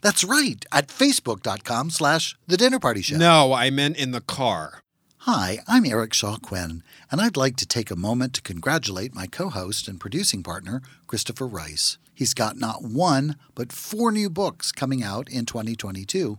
That's right, at facebook.com slash the dinner party show. No, I meant in the car. Hi, I'm Eric Shaw Quinn, and I'd like to take a moment to congratulate my co host and producing partner, Christopher Rice. He's got not one, but four new books coming out in 2022.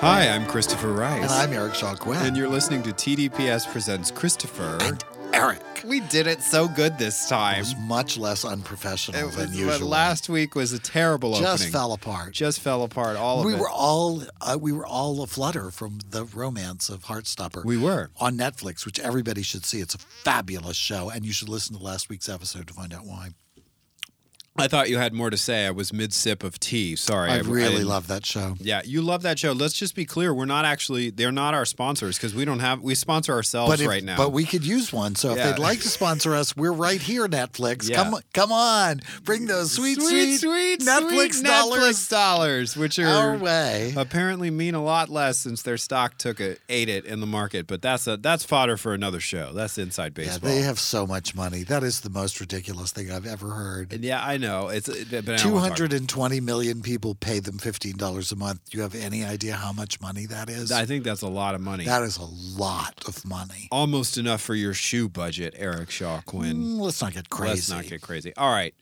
Hi, I'm Christopher Rice. And I'm Eric Shaw Quinn. And you're listening to TDPS Presents Christopher. And Eric. We did it so good this It time. was much less unprofessional It was, than but usual. last week was a terrible just opening. fell apart. Just fell apart. All of we it. were all uh, we were all aflutter from the romance of Heartstopper. We were. on Netflix, which everybody should see. It's a fabulous show, and you should listen to last week's episode to find out why. I thought you had more to say. I was mid sip of tea. Sorry. I I really didn't- love that show. Yeah, you love that show. Let's just be clear. We're not actually. They're not our sponsors because we don't have. We sponsor ourselves But if, right now. but we could use one. So if they'd like to sponsor us, we're right here, Netflix. Yeah. Come, come on, bring those sweet, sweet, sweet Netflix sweet dollars Netflix dollars, which are our way. apparently mean a lot less since their stock took it, ate it in the market. But that's a that's fodder for another show. That's inside Yeah, baseball. they have so much money. That is the most ridiculous thing I've ever heard. And yeah, I know it's. But I don't Two hundred and twenty million people pay them fifteen dollars a month. Do you have any idea how much money that is? I think that's a lot of money. that is a lot of money. Almost enough for your shoe budget, Eric Shaw Quinn. Mm, let's not get crazy. Let's not get crazy. All right.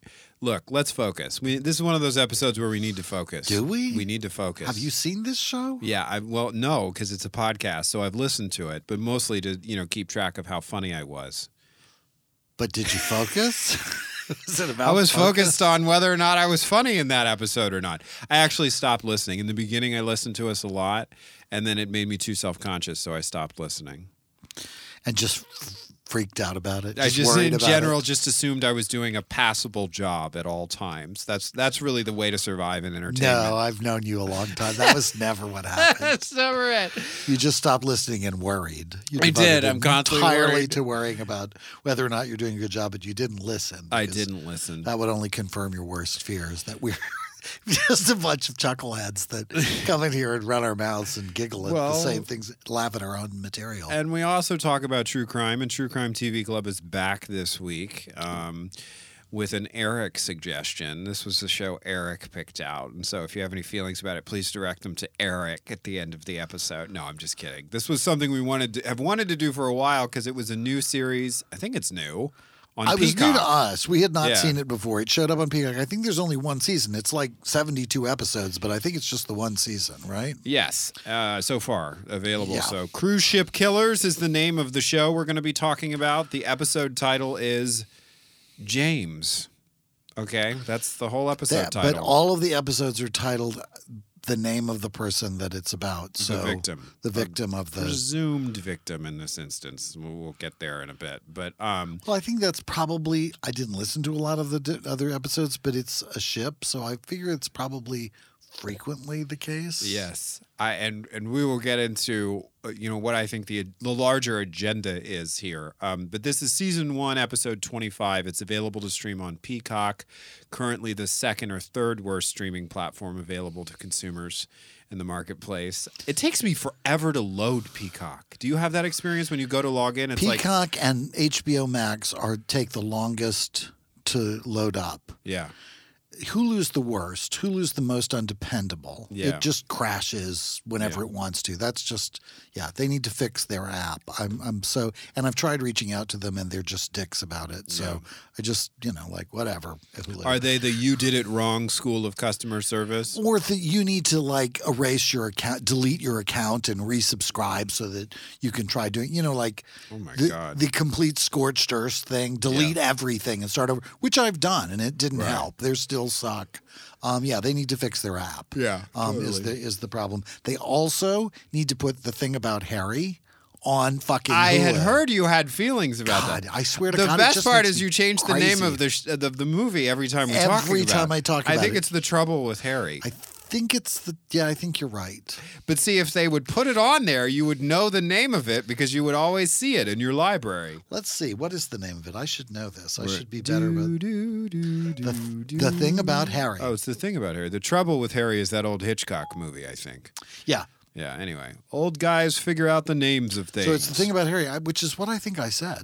Look, let's focus. We, this is one of those episodes where we need to focus. Do we? We need to focus. Have you seen this show? Yeah, I well no, because it's a podcast, so I've listened to it, but mostly to you know keep track of how funny I was. But did you focus? is it about I was focus? focused on whether or not I was funny in that episode or not. I actually stopped listening. In the beginning, I listened to us a lot, and then it made me too self conscious, so I stopped listening. and just f- freaked out about it. I just, in general, it. just assumed I was doing a passable job at all times. That's that's really the way to survive in entertainment. No. I've known you a long time. That was never what happened. That's never it. You just stopped listening and worried. You I did. I'm constantly entirely worried. to worrying about whether or not you're doing a good job, but you didn't listen. I didn't listen. That would only confirm your worst fears that we're just a bunch of chuckleheads that come in here and run our mouths and giggle at Well- the same things, laugh at our own material. And we also talk about true crime, and True Crime TV Club is back this week um, with an Eric suggestion. This was the show Eric picked out. And so if you have any feelings about it, please direct them to Eric at the end of the episode. No, I'm just kidding. This was something we wanted to, have wanted to do for a while because it was a new series. I think it's new on I was new to us. We had not Yeah. seen it before. It showed up on Peacock. I think there's only one season. It's like 72 episodes, but I think it's just the one season, right? Yes, uh, so far available. Yeah. So, Cruise Ship Killers is the name of the show we're going to be talking about. The episode title is James. Okay, that's the whole episode Yeah, title. but all of the episodes are titled the name of the person that it's about. So the victim, The victim of the. presumed victim in this instance. We'll, get there in a bit, but um, Well, I think that's probably. I didn't listen to a lot of the other episodes, but it's a ship, so I figure it's probably frequently the case. Yes, I and and we will get into uh, you know what I think the the larger agenda is here. Um, but this is season one, episode twenty five. It's available to stream on Peacock. Currently, the second or third worst streaming platform available to consumers in the marketplace. It takes me forever to load Peacock. Do you have that experience when you go to log in? It's like Peacock and HBO Max are take the longest to load up. yeah, Hulu's the worst. Hulu's the most undependable. Yeah. It just crashes whenever Yeah. it wants to. That's just yeah, they need to fix their app. I'm I'm so and I've tried reaching out to them and they're just dicks about it. So I just, you know, like whatever. Hulu. are they the you did it wrong school of customer service? or that you need to like erase your account, delete your account, and resubscribe so that you can try doing, you know, like Oh my the, God. the complete scorched earth thing, delete everything and start over, which I've done, and it didn't Right. help. They still suck. Um, yeah, they need to fix their app. Yeah, um, is the is the problem. They also need to put the thing about Harry on fucking. I had heard you had feelings about God, that. I swear to the God, it best part is you change the name of the, sh- of the movie every time we talk Every time. I talk I think it. it's the trouble with Harry. I think it's the. Yeah, I think you're right. but see, if they would put it on there, you would know the name of it because you would always see it in your library. Let's see. What is the name of it? I should know this. I should be better. But Do, do, do, the, the thing about Harry. Oh, it's the thing about Harry. The trouble with Harry is that old Hitchcock movie, I think. yeah. Yeah, anyway. Old guys figure out the names of things. So it's the thing about Harry, which is what I think I said.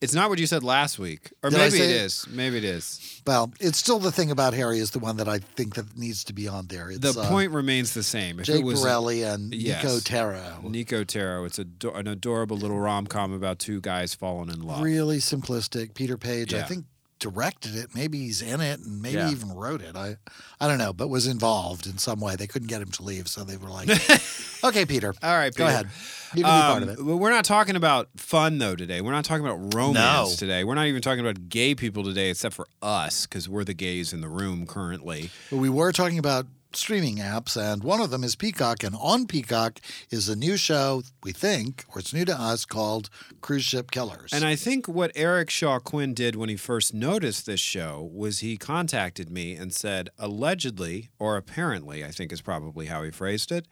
It's not what you said last week. Or Did I maybe it say- is. Maybe it is. Well, it's still the thing about Harry is the one that I think that needs to be on there. It's, The uh, point remains the same. If Jake it was Borelli and Yes. Niko Terho. Niko Terho. It's a, an adorable little rom com about two guys falling in love. Really simplistic. Peter Paige, I Yeah. think, directed it. Maybe he's in it and maybe Yeah. even wrote it. I, I don't know, but was involved in some way. They couldn't get him to leave, so they were like, "Okay, Peter, All right, go ahead, you can be part of Um, it." We're not talking about fun though today. We're not talking about romance No. today. We're not even talking about gay people today, except for us, because we're the gays in the room currently. But we were talking about streaming apps, and one of them is Peacock. And on Peacock is a new show, we think, or it's new to us, called Cruise Ship Killers. And I think what Eric Shaw Quinn did when he first noticed this show was he contacted me and said, allegedly, or apparently, I think is probably how he phrased it,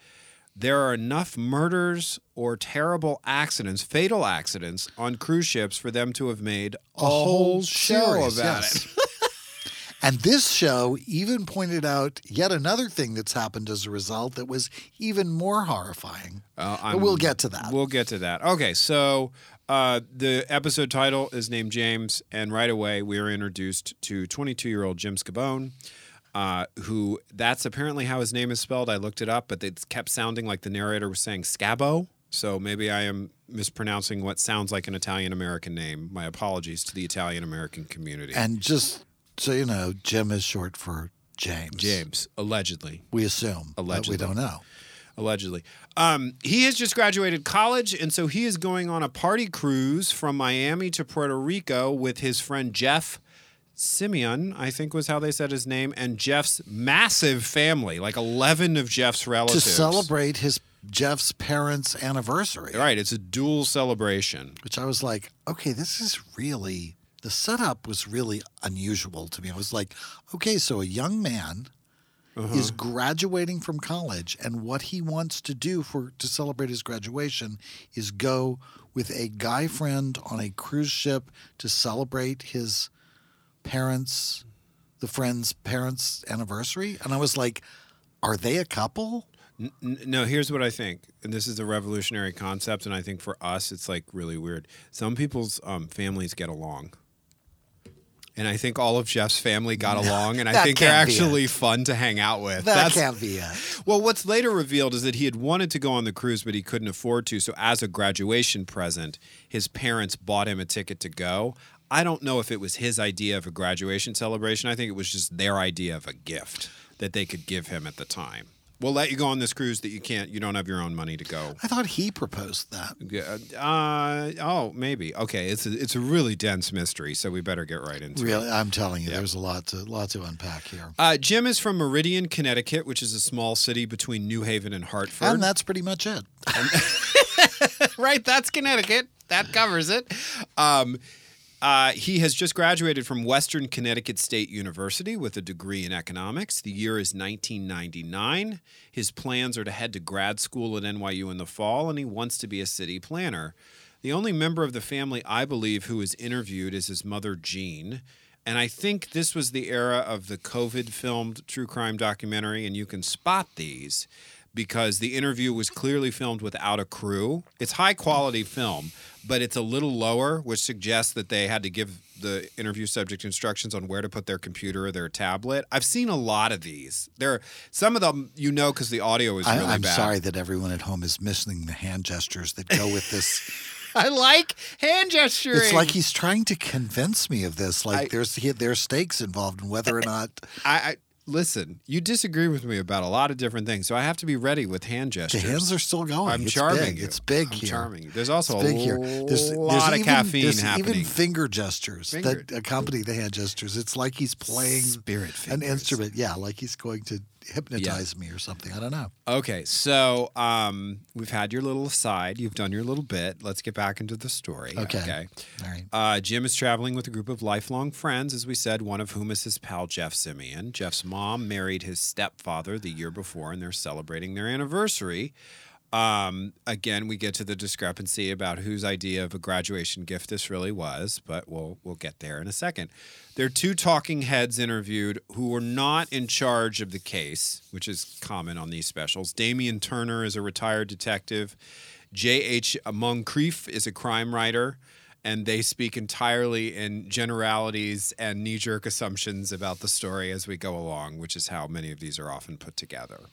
there are enough murders or terrible accidents, fatal accidents on cruise ships for them to have made a, whole show series, about yes. it. And this show even pointed out yet another thing that's happened as a result that was even more horrifying. Uh, but we'll get to that. We'll get to that. Okay, so uh, the episode title is named James, and right away we are introduced to 22 year old Jim Scavone. Uh, who that's apparently how his name is spelled. I looked it up, but it kept sounding like the narrator was saying Scabo. So maybe I am mispronouncing what sounds like an Italian American name. My apologies to the Italian American community. and just so you know, Jim is short for James. James, allegedly. We assume. but Allegedly. we don't know. allegedly. Um, he has just graduated college, and so he is going on a party cruise from Miami to Puerto Rico with his friend Jeff Simeon, I think was how they said his name, and Jeff's massive family, like 11 of Jeff's relatives. To celebrate his Jeff's parents' anniversary. Right, it's a dual celebration. which I was like, okay, this is really the setup was really unusual to me. I was like, okay, so a young man is graduating from college, and what he wants to do for to celebrate his graduation is go with a guy friend on a cruise ship to celebrate his parents, the friend's parents' anniversary. And I was like, are they a couple? No, here's what I think, and this is a revolutionary concept, and I think for us, it's like really weird. Some people's um, families get along. And I think all of Jeff's family got along, and I think they're actually fun to hang out with. That That's- can't be it. Well, what's later revealed is that he had wanted to go on the cruise, but he couldn't afford to. So, as a graduation present, his parents bought him a ticket to go. I don't know if it was his idea of a graduation celebration. I think it was just their idea of a gift that they could give him at the time. We'll let you go on this cruise that you can't, you don't have your own money to go. I thought he proposed that. Uh, oh, maybe. Okay, it's a, it's a really dense mystery, so we better get right into it. Really, I'm telling you, there's a lot to lot to unpack here. Uh, Jim is from Meriden, Connecticut, which is a small city between New Haven and Hartford. And that's pretty much it. right? That's Connecticut. That covers it. Um, Uh, he has just graduated from Western Connecticut State University with a degree in economics. The year is 1999. His plans are to head to grad school at NYU in the fall, and he wants to be a city planner. The only member of the family, I believe, who is interviewed is his mother, Jean. And I think this was the era of the COVID filmed true crime documentary, and you can spot these because the interview was clearly filmed without a crew. It's high quality film, but it's a little lower, which suggests that they had to give the interview subject instructions on where to put their computer or their tablet. I've seen a lot of these. There, are, some of them you know because the audio is I, really I'm bad. sorry that everyone at home is missing the hand gestures that go with this. I like hand gesturing. it's like he's trying to convince me of this. Like I- there's he, there's stakes involved in whether or not. I, I listen. You disagree with me about a lot of different things, so I have to be ready with hand gestures. The hands are still going. I'm it's charming Big. you. It's big I'm here. charming. There's also It's big a here. There's, lot there's of even, caffeine there's happening. even finger gestures Finger- that accompany the hand gestures. It's like he's playing Spirit an instrument. Yeah, like he's going to hypnotize me or something. I don't know. Okay, so um, we've had your little aside. You've done your little bit. Let's get back into the story. Okay. All right. Uh, Jim is traveling with a group of lifelong friends, as we said, one of whom is his pal Jeff Simeon. Jeff's mom married his stepfather the year before, and they're celebrating their anniversary. Um, again, we get to the discrepancy about whose idea of a graduation gift this really was, but we'll we'll get there in a second. There are two talking heads interviewed who were not in charge of the case, which is common on these specials. Damian Turner is a retired detective. J.H. Moncrieff is a crime writer, and they speak entirely in generalities and knee jerk assumptions about the story as we go along, which is how many of these are often put together.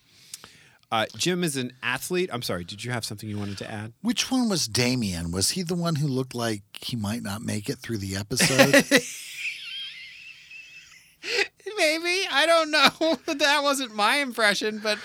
Uh, Jim is an athlete. I'm sorry, did you have something you wanted to add? Which one was Damien? Was he the one who looked like he might not make it through the episode? Maybe. I don't know. that wasn't my impression, but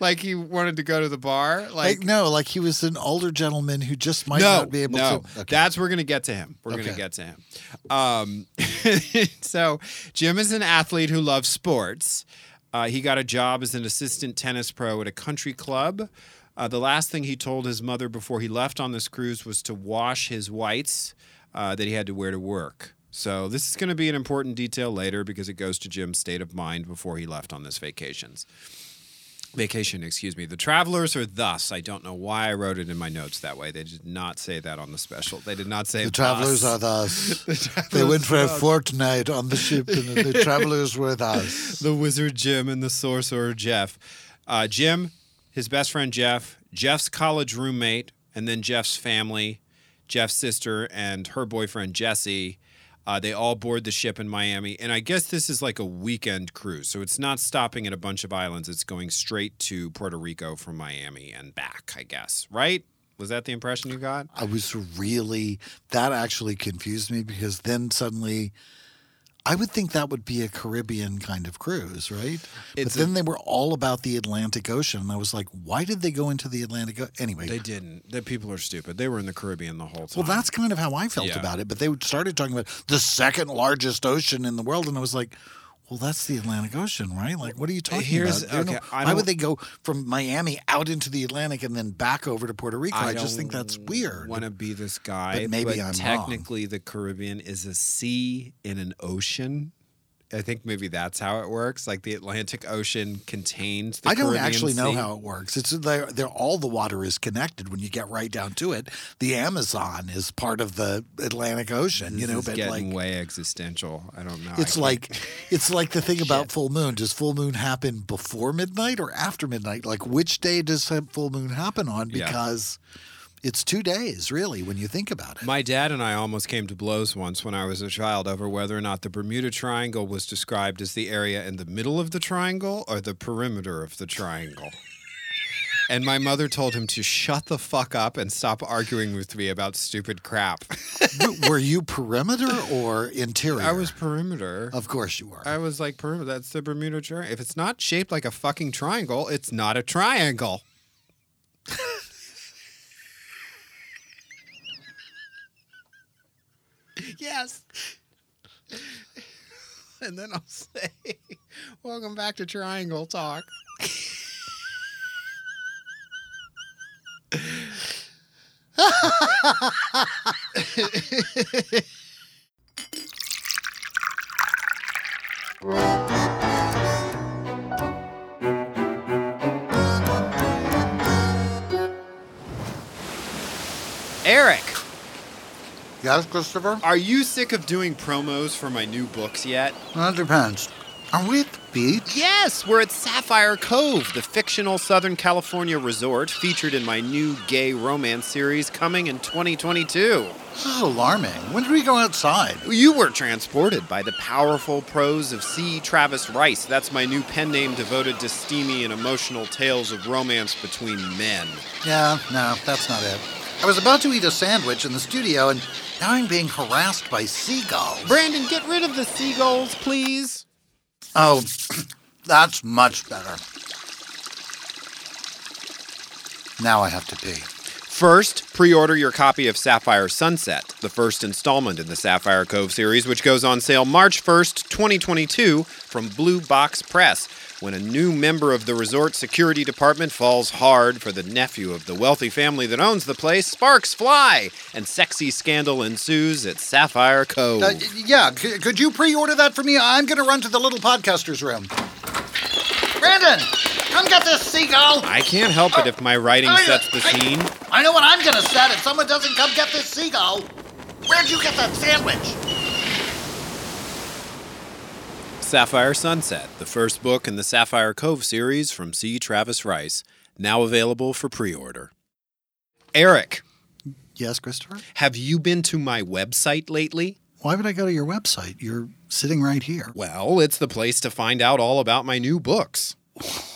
like he wanted to go to the bar. like, no, like he was an older gentleman who just might no, not be able no. to. Okay. That's we're gonna get to him. We're gonna get to him. Um, so Jim is an athlete who loves sports. Uh, he got a job as an assistant tennis pro at a country club. Uh, the last thing he told his mother before he left on this cruise was to wash his whites uh, that he had to wear to work. So this is going to be an important detail later because it goes to Jim's state of mind before he left on this vacations vacation, excuse me. The travelers are thus. I don't know why I wrote it in my notes that way. They did not say that on the special. They did not say the travelers thus. are thus. they travelers went for a fortnight on the ship, and the travelers were thus. the wizard Jim and the sorcerer Jeff. Uh, Jim, his best friend Jeff, Jeff's college roommate, and then Jeff's family, Jeff's sister, and her boyfriend Jesse. Uh, they all board the ship in Miami. And I guess this is like a weekend cruise. So it's not stopping at a bunch of islands. It's going straight to Puerto Rico from Miami and back, I guess. Right? Was that the impression you got? I was really that actually confused me because then suddenly I would think that would be a Caribbean kind of cruise, right? but It's a- then they were all about the Atlantic Ocean, and I was like, why did they go into the Atlantic? Ocean? Anyway, They didn't. The people are stupid. They were in the Caribbean the whole time. well, that's kind of how I felt Yeah. about it. But they started talking about the second largest ocean in the world, and I was like. Well, that's the Atlantic Ocean, right? Like, what are you talking Here's- about? No- okay, I why would they go from Miami out into the Atlantic and then back over to Puerto Rico? I, just think that's weird. Want to be this guy, But maybe I'm wrong. technically the Caribbean is a sea in an ocean. I think maybe that's how it works. Like the Atlantic Ocean contains the I don't Caribbean actually know Sea. how it works. It's they're, they're all the water is connected when you get right down to it. The Amazon is part of the Atlantic Ocean, This you know, but getting like way existential. I don't know. It's like it's like the thing about full moon. Does full moon happen before midnight or after midnight? Like which day does full moon happen on? Yeah. It's two days, really, when you think about it. My dad and I almost came to blows once when I was a child over whether or not the Bermuda Triangle was described as the area in the middle of the triangle or the perimeter of the triangle. And my mother told him to shut the fuck up and stop arguing with me about stupid crap. Were you perimeter or interior? I was perimeter. Of course you were. I was like perimeter. That's the Bermuda Triangle. If it's not shaped like a fucking triangle, it's not a triangle. yes. And then I'll say, Welcome back to Triangle Talk. Eric. Yes, Christopher? are you sick of doing promos for my new books yet? That depends. Are we at the beach? Yes, we're at Sapphire Cove, the fictional Southern California resort featured in my new gay romance series coming in 2022. This is alarming. When did we go outside? You were transported by the powerful prose of C. Travis Rice. That's my new pen name devoted to steamy and emotional tales of romance between men. Yeah, no, that's not it. I was about to eat a sandwich in the studio, and now I'm being harassed by seagulls. Brandon, get rid of the seagulls, please. Oh, that's much better. Now I have to pee. First, pre order your copy of Sapphire Sunset, the first installment in the Sapphire Cove series, which goes on sale March 1st, 2022, from Blue Box Press. When a new member of the resort security department falls hard for the nephew of the wealthy family that owns the place, sparks fly, and sexy scandal ensues at Sapphire Cove. Uh, yeah, c- could you pre order that for me? I'm going to run to the little podcaster's room. Brandon, come get this seagull! I can't help it uh, if my writing I- sets the I- scene. I know what I'm going to set if someone doesn't come get this seagull. Where'd you get that sandwich? Sapphire Sunset, the first book in the Sapphire Cove series from C. Travis Rice, now available for pre order. Eric, Yes, Christopher? have you been to my website lately? Why would I go to your website? You're sitting right here. Well, it's the place to find out all about my new books.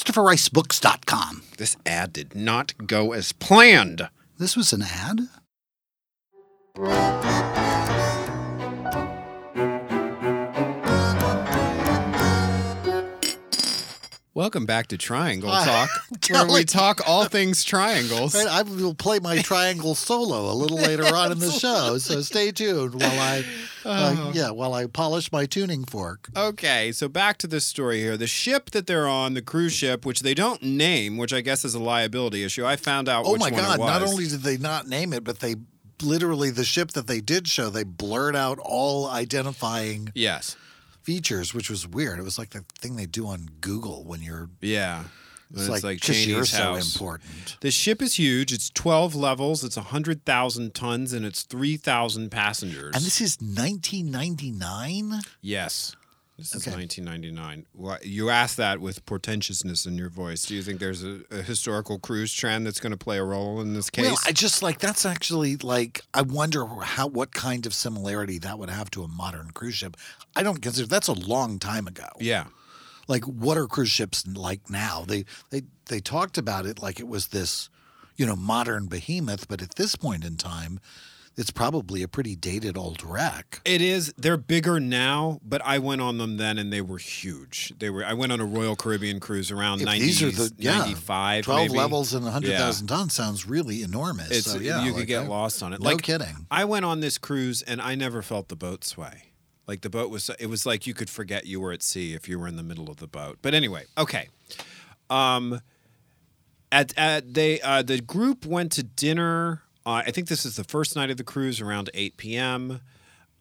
ChristopherRiceBooks.com. This ad did not go as planned. This was an ad? Welcome back to Triangle Hi. Talk, where we talk all things triangles. I will play my triangle solo a little later on in the show, so stay tuned while I, uh, yeah, while I polish my tuning fork. Okay, so back to this story here. The ship that they're on, the cruise ship, which they don't name, which I guess is a liability issue. I found out Oh which my one God! it was. Not only did they not name it, but they literally the ship that they did show, they blurred out all identifying yes, features, which was weird. It was like the thing they do on Google when you're. yeah, It's, When like, 'cause you're so important. The ship is huge. It's 12 levels. It's 100,000 tons, and it's 3,000 passengers. And this is 1999. yes, this is 1999. Why- You asked that with portentousness in your voice. Do you think there's a, a historical cruise trend that's going to play a role in this case? Well, I just like that's actually like I wonder how what kind of similarity that would have to a modern cruise ship. I don't consider that's a long time ago. yeah. Like what are cruise ships like now? They they they talked about it like it was this, you know, modern behemoth, but at this point in time, it's probably a pretty dated old wreck. It is. They're bigger now, but I went on them then, and they were huge. They were. I went on a Royal Caribbean cruise around If 90, these are the yeah, 95, 12 maybe. levels and 100,000 tons sounds really enormous. It's, so yeah, you like could get I- lost on it. No like kidding. I went on this cruise, and I never felt the boat sway. Like the boat was. It was like you could forget you were at sea if you were in the middle of the boat. But anyway, okay. Um, at at they uh, the group went to dinner. Uh, I think this is the first night of the cruise, around 8 p.m.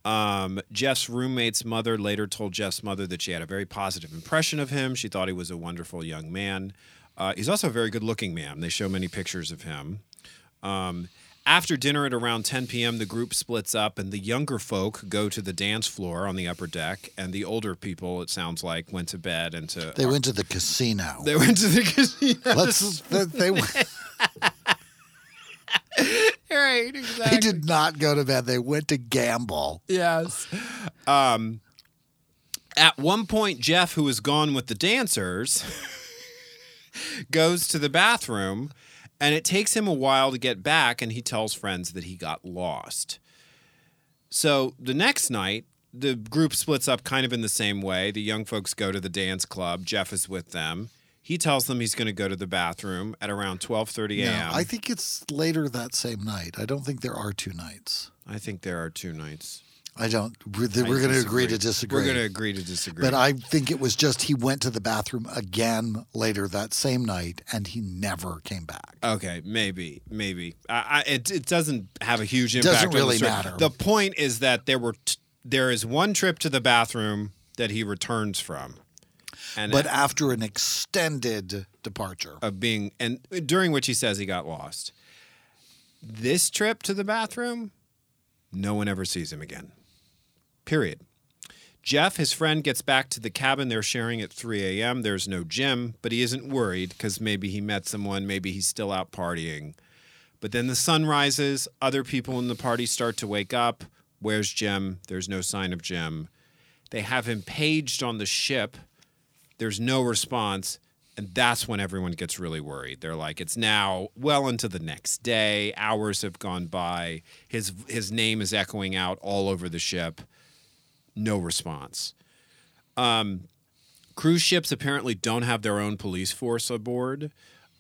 Um, Jeff's roommate's mother later told Jeff's mother that she had a very positive impression of him. She thought he was a wonderful young man. Uh, he's also a very good looking man. They show many pictures of him. Um, after dinner at around 10 p.m., the group splits up, and the younger folk go to the dance floor on the upper deck, and the older people, it sounds like, went to bed and to. They went to the casino. They went to the casino. Let's they, they, right, exactly. they did not go to bed. They went to gamble. Yes. Um, at one point, Jeff, who is gone with the dancers, goes to the bathroom, and it takes him a while to get back, and he tells friends that he got lost. So the next night, the group splits up kind of in the same way. The young folks go to the dance club. Jeff is with them. He tells them he's going to go to the bathroom at around 12:30 a.m. No, a.m. I think it's later that same night. I don't think there are two nights. I think there are two nights. I don't. We're, we're going to agree to disagree. We're going to agree to disagree. But I think it was just he went to the bathroom again later that same night, and he never came back. Okay, maybe, maybe. I, I, it, it doesn't have a huge impact. Doesn't on the really matter. The point is that there were t- there is one trip to the bathroom that he returns from, and But after an extended departure, of being and during which he says he got lost. This trip to the bathroom, no one ever sees him again. Period. Jeff, his friend, gets back to the cabin they're sharing at 3 a.m. There's no Jim, but he isn't worried because maybe he met someone, maybe he's still out partying. But then the sun rises, other people in the party start to wake up. Where's Jim? There's no sign of Jim. They have him paged on the ship. There's no response. And that's when everyone gets really worried. They're like, it's now well into the next day. Hours have gone by. His his name is echoing out all over the ship. No response. Um, cruise ships apparently don't have their own police force aboard.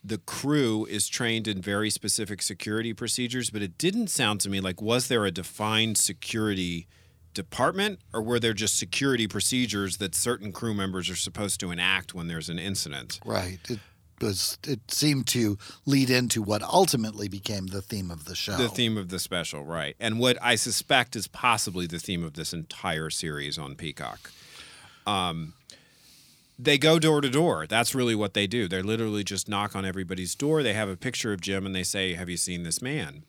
The crew is trained in very specific security procedures, but it didn't sound to me like was there a defined security department or were there just security procedures that certain crew members are supposed to enact when there's an incident? right? It was. It seemed to lead into what ultimately became the theme of the show. The theme of the special, right. And what I suspect is possibly the theme of this entire series on Peacock. Um, they go door to door. That's really what they do. They literally just knock on everybody's door. They have a picture of Jim and they say, Have you seen this man?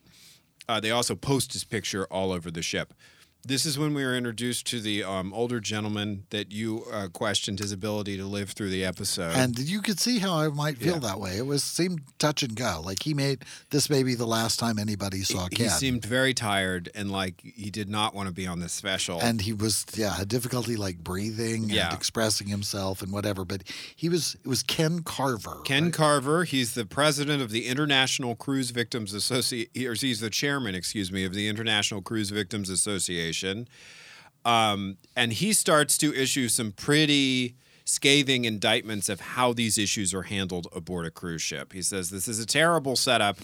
Uh, they also post his picture all over the ship. This is when we were introduced to the um, older gentleman that you uh, questioned his ability to live through the episode. And you could see how I might feel Yeah. that way. It was seemed touch and go. Like he made this may be the last time anybody saw Ken. he seemed very tired and like he did not want to be on this special. and he was yeah had difficulty like breathing Yeah. and expressing himself and whatever. But he was it was Ken Carver. Ken right? Carver, he's the president of the International Cruise Victims Association, or he's the chairman, excuse me, of the International Cruise Victims Association. Um, and he starts to issue some pretty scathing indictments of how these issues are handled aboard a cruise ship. He says this is a terrible setup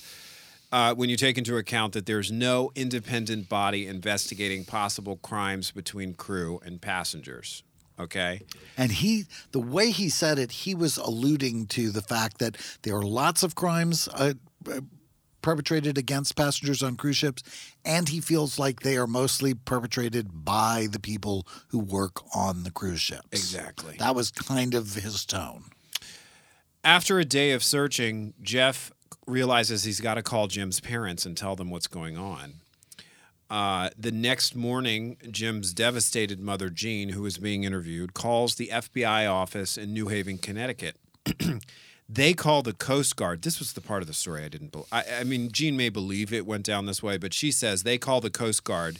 uh, when you take into account that there's no independent body investigating possible crimes between crew and passengers. Okay. And he, the way he said it, he was alluding to the fact that there are lots of crimes uh, perpetrated against passengers on cruise ships, and he feels like they are mostly perpetrated by the people who work on the cruise ships. Exactly. That was kind of his tone. After a day of searching, Jeff realizes he's got to call Jim's parents and tell them what's going on. Uh, the next morning, Jim's devastated mother, Jean, who is being interviewed, calls the FBI office in New Haven, Connecticut. they call the Coast Guard. This was the part of the story I didn't believe. I, I mean, Jean may believe it went down this way, but she says they call the Coast Guard,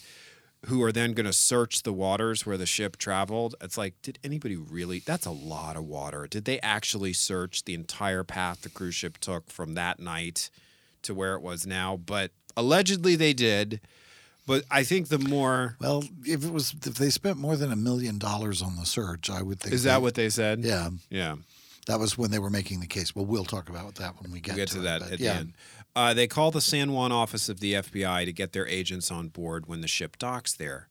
who are then going to search the waters where the ship traveled. It's like, did anybody really? That's a lot of water. Did they actually search the entire path the cruise ship took from that night to where it was now? But allegedly they did. But I think the more Well, if it was, if they spent more than a million dollars on the search, I would think. is that what they said? Yeah, Yeah. That was when they were making the case. Well, we'll talk about that when we get, We'll get to it, that but at yeah. the end. Uh, they call the San Juan office of the FBI to get their agents on board when the ship docks there.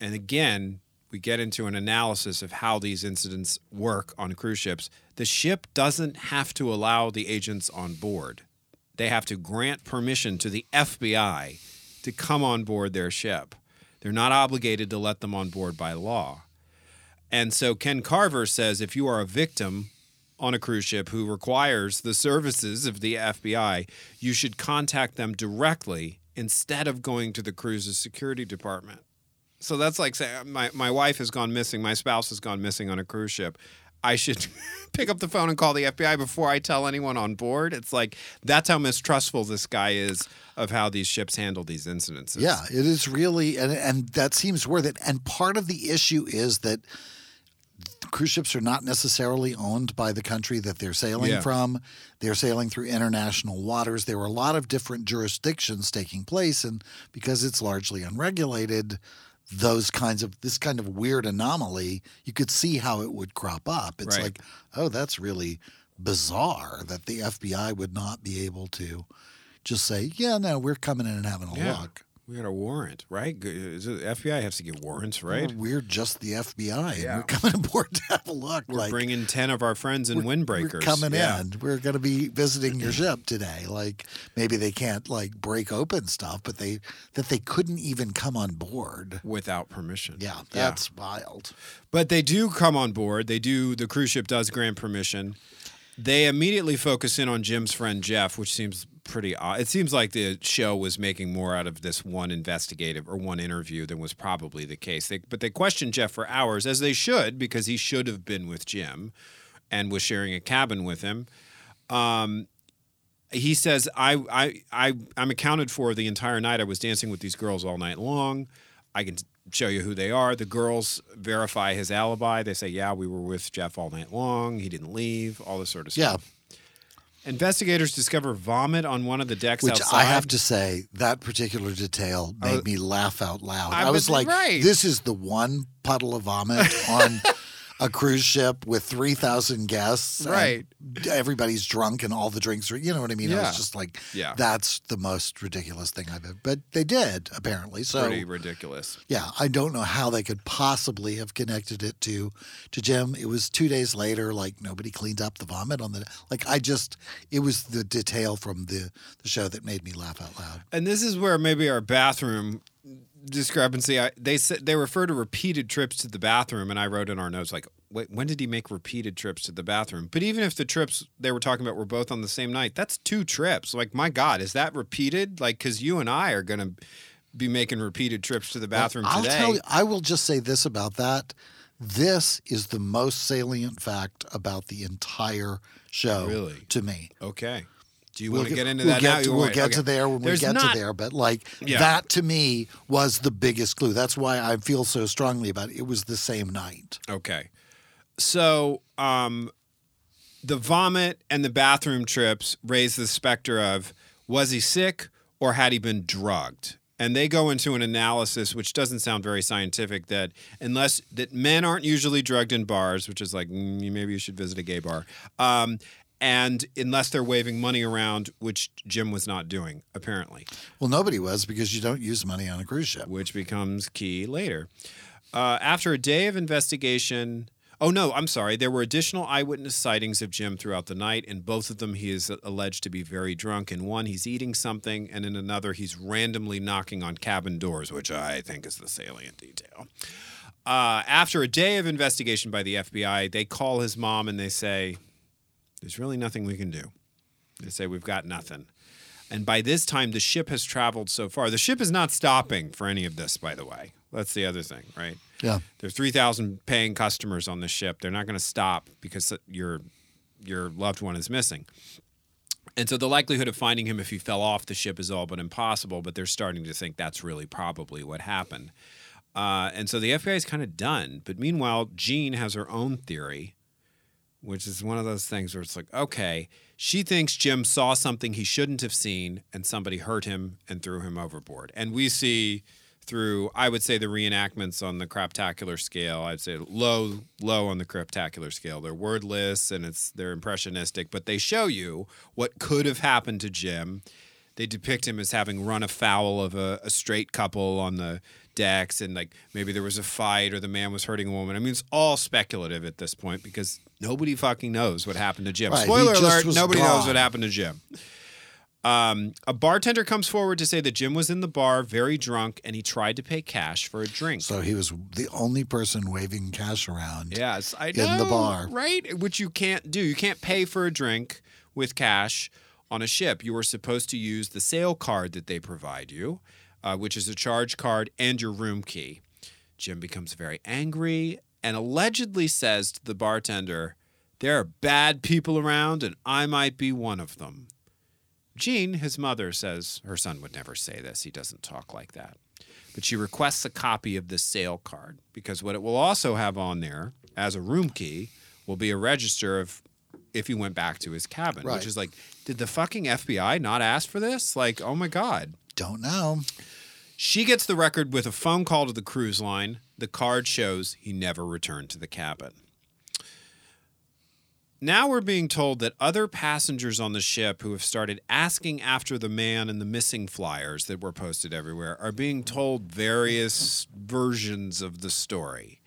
And again, we get into an analysis of how these incidents work on cruise ships. The ship doesn't have to allow the agents on board, they have to grant permission to the FBI to come on board their ship. They're not obligated to let them on board by law. And so Ken Carver says if you are a victim on a cruise ship who requires the services of the FBI, you should contact them directly instead of going to the cruise's security department. So that's like saying uh, my, my wife has gone missing, my spouse has gone missing on a cruise ship. I should pick up the phone and call the FBI before I tell anyone on board. It's like that's how mistrustful this guy is of how these ships handle these incidents. Yeah, it is really, and, and that seems worth it. And part of the issue is that cruise ships are not necessarily owned by the country that they're sailing Yeah. from. They're sailing through international waters. There are a lot of different jurisdictions taking place, and because it's largely unregulated, those kinds of this kind of weird anomaly, you could see how it would crop up. It's Right. like, oh, that's really bizarre that the FBI would not be able to just say, yeah, no, we're coming in and having a Yeah. look. We got a warrant, right? G- Is it, FBI has to get warrants, right? We're just the FBI, Yeah. we're coming aboard to have a look. We're like bringing ten of our friends and windbreakers. We're coming yeah. in. We're going to be visiting your ship today. Like maybe they can't like break open stuff, but they that they couldn't even come on board. without permission. Yeah, that's wild. But they do come on board. They do. The cruise ship does grant permission. They immediately focus in on Jim's friend Jeff, which seems pretty odd. It seems like the show was making more out of this one investigative or one interview than was probably the case. They, but they questioned Jeff for hours, as they should, because he should have been with Jim and was sharing a cabin with him. Um, he says, I, I, I, I'm accounted for the entire night. I was dancing with these girls all night long. I can show you who they are. The girls verify his alibi. They say, yeah, we were with Jeff all night long. He didn't leave, all this sort of stuff. Yeah. Investigators discover vomit on one of the decks which outside. I have to say that particular detail made uh, me laugh out loud. I I, was was like, right. "This is the one puddle of vomit on a cruise ship with three thousand guests, Right. Everybody's drunk and all the drinks are. You know what I mean? Yeah. was just like, Yeah. that's the most ridiculous thing I've ever." But they did apparently. So Pretty ridiculous. Yeah, I don't know how they could possibly have connected it to to Jim. It was two days later, like nobody cleaned up the vomit on the like. I just it was the detail from the the show that made me laugh out loud. And this is where maybe our bathroom discrepancy. I, they said they refer to repeated trips to the bathroom, and I wrote in our notes like, Wait, when did he make repeated trips to the bathroom? But even if the trips they were talking about were both on the same night, that's two trips. Like, my God, is that repeated? Like, because you and I are going to be making repeated trips to the bathroom I'll today. tell you. I will just say this about that. This is the most salient fact about the entire show Really? to me. Okay. Do you We'll want to get- get into we'll that get now? to- You we'll get okay. to there when There's we get not- to there. But like Yeah. that to me was the biggest clue. That's why I feel so strongly about it. It was the same night. Okay. So, um, the vomit and the bathroom trips raise the specter of was he sick or had he been drugged? And they go into an analysis which doesn't sound very scientific that unless that men aren't usually drugged in bars, which is like mm, maybe you should visit a gay bar. Um, and unless they're waving money around, which Jim was not doing, apparently Well, nobody was because you don't use money on a cruise ship. which becomes key later. Uh, after a day of investigation, oh no, I'm sorry, there were additional eyewitness sightings of Jim throughout the night. In both of them, he is alleged to be very drunk. In one, he's eating something, and in another, he's randomly knocking on cabin doors, which I think is the salient detail. Uh, after a day of investigation by the FBI, they call his mom and they say, There's really nothing we can do. They say, We've got nothing. And by this time, the ship has traveled so far. The ship is not stopping for any of this, by the way. That's the other thing, right? Yeah. There's 3,000 paying customers on the ship. They're not going to stop because your your loved one is missing. And so the likelihood of finding him if he fell off the ship is all but impossible, but they're starting to think that's really probably what happened. Uh, and so the FBI is kind of done. But meanwhile, Jean has her own theory, which is one of those things where it's like, okay, she thinks Jim saw something he shouldn't have seen and somebody hurt him and threw him overboard. And we see through, I would say, the reenactments on the craptacular scale. I'd say low, low on the craptacular scale. They're wordless and it's they're impressionistic, but they show you what could have happened to Jim. They depict him as having run afoul of a, a straight couple on the decks, and like maybe there was a fight or the man was hurting a woman. I mean, it's all speculative at this point because nobody fucking knows what happened to Jim. Right, Spoiler alert: nobody knows what happened to Jim. Um, a bartender comes forward to say that Jim was in the bar, very drunk, and he tried to pay cash for a drink. So he was the only person waving cash around. Yes, I know. in the bar. right? Which you can't do. You can't pay for a drink with cash on a ship. You are supposed to use the sail card that they provide you, uh, which is a charge card and your room key. Jim becomes very angry and allegedly says to the bartender, "There are bad people around, and I might be one of them." Jean, his mother, says her son would never say this. He doesn't talk like that. But she requests a copy of the sail card because what it will also have on there as a room key will be a register of if he went back to his cabin, Right. which is like, did the fucking FBI not ask for this? Like, oh my God. Don't know. She gets the record with a phone call to the cruise line. The card shows he never returned to the cabin. Now we're being told that other passengers on the ship who have started asking after the man and the missing flyers that were posted everywhere are being told various versions of the story.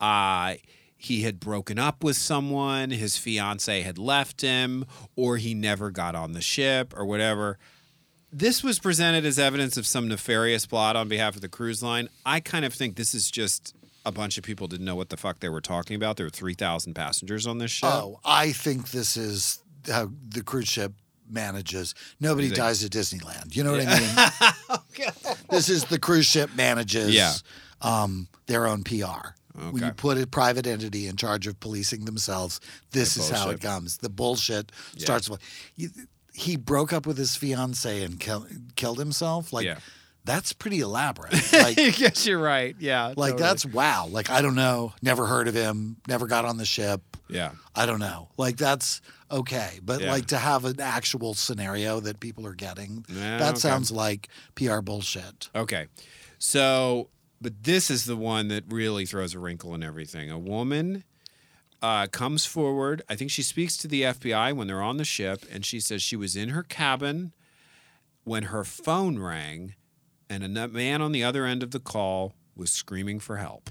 Uh, he had broken up with someone, his fiance had left him, or he never got on the ship, or whatever. This was presented as evidence of some nefarious plot on behalf of the cruise line. I kind of think this is just a bunch of people didn't know what the fuck they were talking about. There were 3,000 passengers on this ship. Oh, I think this is how the cruise ship manages. Nobody They- dies at Disneyland. You know what I mean? This is the cruise ship manages Yeah. um, their own PR. When you put a private entity in charge of policing themselves, this The is how it comes. The bullshit starts with. You, he broke up with his fiance and kill, killed himself. Like Yeah. that's pretty elaborate. Like yes, you're right. Yeah. like that's wow. Like I don't know. Never heard of him. Never got on the ship. Yeah. I don't know. Like that's okay, but Yeah. like to have an actual scenario that people are getting, Yeah, that okay. sounds like PR bullshit. Okay. So, but this is the one that really throws a wrinkle in everything. A woman uh, comes forward. I think she speaks to the FBI when they're on the ship, and she says she was in her cabin when her phone rang, and a man on the other end of the call was screaming for help.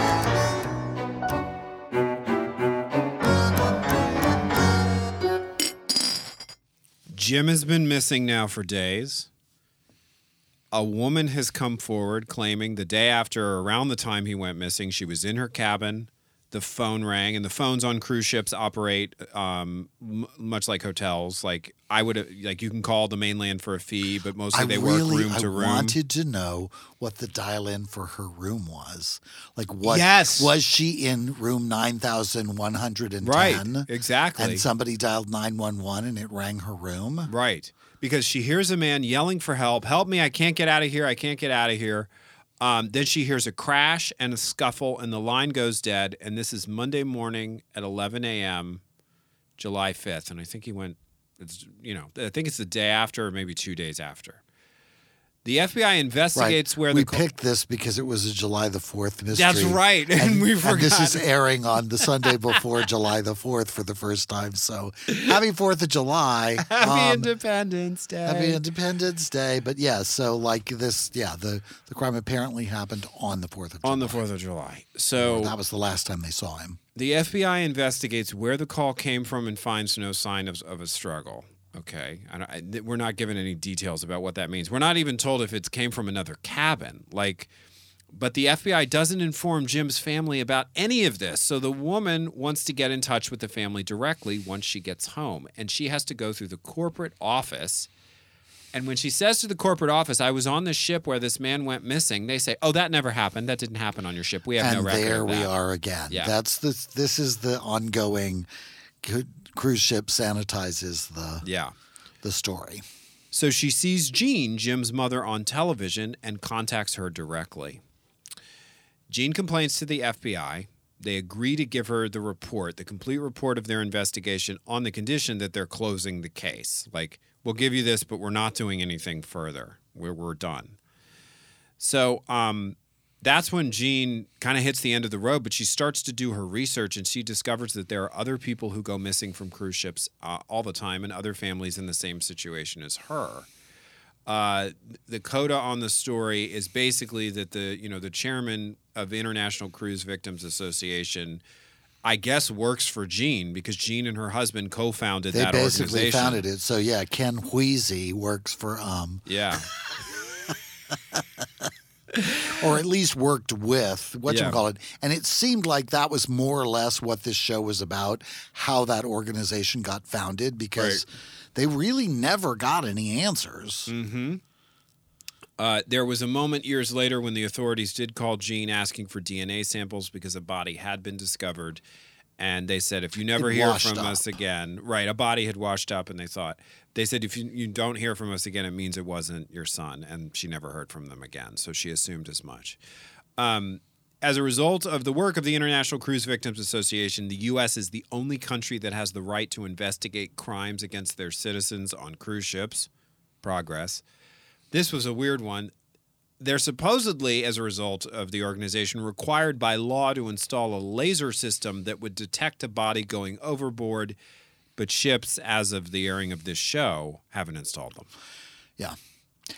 Jim has been missing now for days. A woman has come forward claiming the day after, around the time he went missing, she was in her cabin. The phone rang, and the phones on cruise ships operate um, m- much like hotels. Like I would, like you can call the mainland for a fee, but mostly I they really, work room I to room. I wanted to know what the dial-in for her room was. Like, what Yes. was she in room nine thousand one hundred and Right, exactly. And somebody dialed nine one one, and it rang her room. Right. Because she hears a man yelling for help. Help me. I can't get out of here. I can't get out of here. Um, then she hears a crash and a scuffle, and the line goes dead. And this is Monday morning at 11 a.m., July 5th. And I think he went, it's, you know, I think it's the day after or maybe two days after. The FBI investigates where we the. co- picked this because it was a July the Fourth mystery. That's right, and we forgot. And this is airing on the Sunday before July the Fourth for the first time. So happy Fourth of July! Happy Um, Independence Day. Happy Independence Day. But yeah, so like this, yeah, the the crime apparently happened on the Fourth of July. on the 4th of July. So. that was the last time they saw him. The FBI investigates where the call came from and finds no sign of, of a struggle. Okay, I don't, I, th- we're not given any details about what that means. We're not even told if it came from another cabin. Like, but the FBI doesn't inform Jim's family about any of this. So the woman wants to get in touch with the family directly once she gets home, and she has to go through the corporate office. And when she says to the corporate office, "I was on the ship where this man went missing," they say, "Oh, that never happened. That didn't happen on your ship. We have and no record there we are again. Yeah. That's the this is the ongoing cruise ship sanitizes the Yeah. the story. So she sees Jean, Jim's mother, on television and contacts her directly. Jean complains to the FBI. They agree to give her the report, the complete report of their investigation, on the condition that they're closing the case. Like, we'll give you this, but we're not doing anything further. We're, we're done. So um, that's when Jean kind of hits the end of the road, but she starts to do her research and she discovers that there are other people who go missing from cruise ships uh, all the time and other families in the same situation as her. Uh, the coda on the story is basically that the you know the chairman of International Cruise Victims Association I guess works for Jean because Jean and her husband co-founded They that organization. They basically founded it. So yeah, Ken Wheezy works for um, Yeah. or at least worked with what Yeah. you call it. And it seemed like that was more or less what this show was about, how that organization got founded, because they really never got any answers. Mm-hmm. Uh, there was a moment years later when the authorities did call Jean asking for DNA samples because a body had been discovered. And they said, if you never It hear from up. us again, right, a body had washed up, and they thought, they said, if you, you don't hear from us again, it means it wasn't your son. And she never heard from them again. So she assumed as much. Um, as a result of the work of the International Cruise Victims Association, the U.S. is the only country that has the right to investigate crimes against their citizens on cruise ships. Progress. This was a weird one. They're supposedly, as a result of the organization, required by law to install a laser system that would detect a body going overboard, but ships, as of the airing of this show, haven't installed them. Yeah.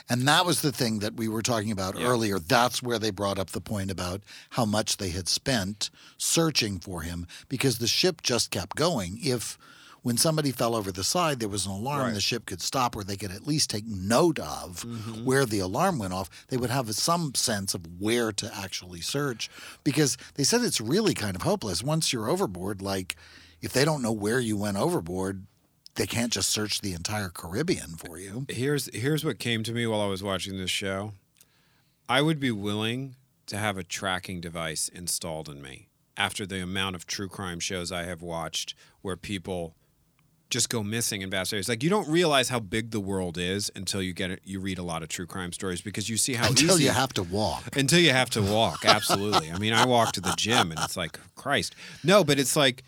And that was the thing that we were talking about Yeah. earlier. That's where they brought up the point about how much they had spent searching for him because the ship just kept going. If when somebody fell over the side, there was an alarm, Right. the ship could stop, or they could at least take note of mm-hmm. where the alarm went off. They would have some sense of where to actually search because they said it's really kind of hopeless. Once you're overboard, like if they don't know where you went overboard, they can't just search the entire Caribbean for you. Here's here's what came to me while I was watching this show. I would be willing to have a tracking device installed in me after the amount of true crime shows I have watched where people just go missing in vast areas. Like you don't realize how big the world is until you get it, you read a lot of true crime stories because you see how Until easy you have to walk. until you have to walk. Absolutely. I mean, I walk to the gym and it's like Christ. No, but it's like